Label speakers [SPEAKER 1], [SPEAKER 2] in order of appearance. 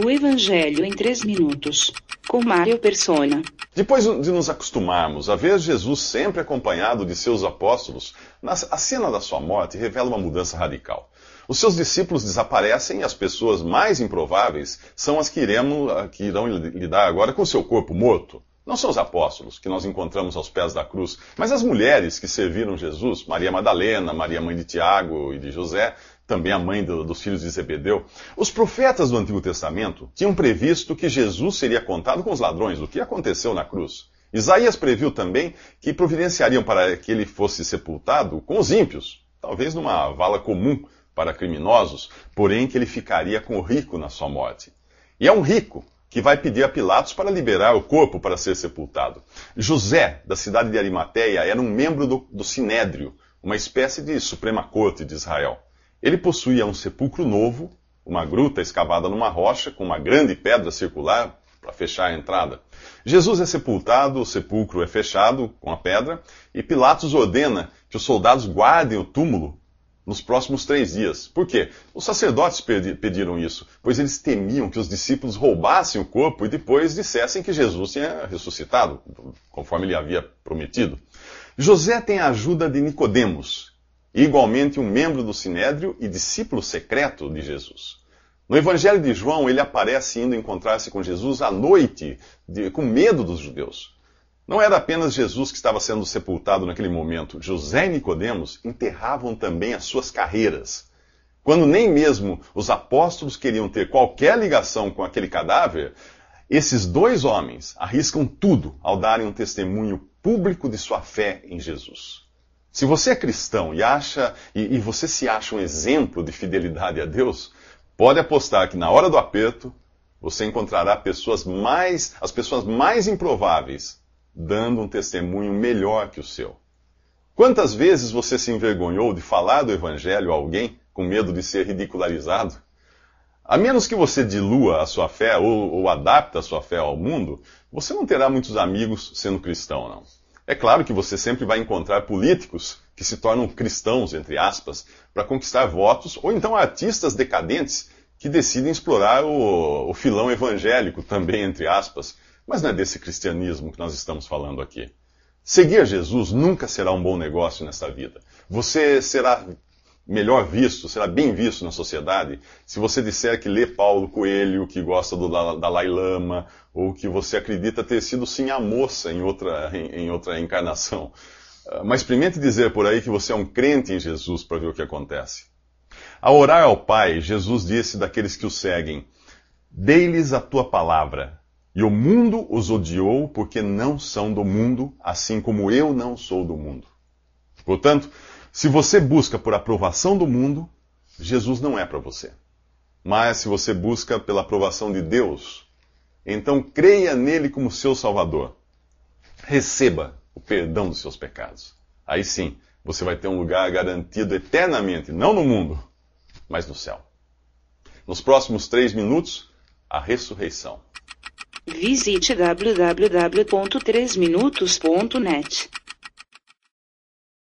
[SPEAKER 1] O Evangelho em 3 minutos. Com Mário Persona.
[SPEAKER 2] Depois de nos acostumarmos a ver Jesus sempre acompanhado de seus apóstolos, a cena da sua morte revela uma mudança radical. Os seus discípulos desaparecem e as pessoas mais improváveis são as que, iremos, que irão lidar agora com seu corpo morto. Não são os apóstolos que nós encontramos aos pés da cruz, mas as mulheres que serviram Jesus, Maria Madalena, Maria mãe de Tiago e de José, também a mãe do, dos filhos de Zebedeu. Os profetas do Antigo Testamento tinham previsto que Jesus seria contado com os ladrões, o que aconteceu na cruz. Isaías previu também que providenciariam para que ele fosse sepultado com os ímpios, talvez numa vala comum para criminosos, porém que ele ficaria com o rico na sua morte. E é um rico que vai pedir a Pilatos para liberar o corpo para ser sepultado. José, da cidade de Arimateia, era um membro do, do Sinédrio, uma espécie de Suprema Corte de Israel. Ele possuía um sepulcro novo, uma gruta escavada numa rocha, com uma grande pedra circular para fechar a entrada. Jesus é sepultado, o sepulcro é fechado com a pedra, e Pilatos ordena que os soldados guardem o túmulo nos próximos três dias. Por quê? Os sacerdotes pediram isso, pois eles temiam que os discípulos roubassem o corpo e depois dissessem que Jesus tinha ressuscitado, conforme ele havia prometido. José tem a ajuda de Nicodemos, igualmente um membro do Sinédrio e discípulo secreto de Jesus. No Evangelho de João, ele aparece indo encontrar-se com Jesus à noite, de, com medo dos judeus. Não era apenas Jesus que estava sendo sepultado naquele momento. José e Nicodemos enterravam também as suas carreiras. Quando nem mesmo os apóstolos queriam ter qualquer ligação com aquele cadáver, esses dois homens arriscam tudo ao darem um testemunho público de sua fé em Jesus. Se você é cristão e acha e, e você se acha um exemplo de fidelidade a Deus, pode apostar que na hora do aperto você encontrará pessoas mais, as pessoas mais improváveis dando um testemunho melhor que o seu. Quantas vezes você se envergonhou de falar do Evangelho a alguém com medo de ser ridicularizado? A menos que você dilua a sua fé ou, ou adapte a sua fé ao mundo, você não terá muitos amigos sendo cristão, não. É claro que você sempre vai encontrar políticos que se tornam cristãos, entre aspas, para conquistar votos, ou então artistas decadentes que decidem explorar o, o filão evangélico também, entre aspas, mas não é desse cristianismo que nós estamos falando aqui. Seguir Jesus nunca será um bom negócio nesta vida. Você será melhor visto, será bem visto na sociedade, se você disser que lê Paulo Coelho, que gosta do Dalai Lama, ou que você acredita ter sido sim a moça em outra, em, em outra encarnação. Ah, mas experimente dizer por aí que você é um crente em Jesus para ver o que acontece. Ao orar ao Pai, Jesus disse daqueles que o seguem: Dei-lhes a tua palavra, e o mundo os odiou porque não são do mundo, assim como eu não sou do mundo. Portanto, se você busca por aprovação do mundo, Jesus não é para você. Mas se você busca pela aprovação de Deus, então creia nele como seu Salvador. Receba o perdão dos seus pecados. Aí sim, você vai ter um lugar garantido eternamente, não no mundo, mas no céu. Nos próximos três minutos, a ressurreição.
[SPEAKER 1] Visite www.3minutos.net.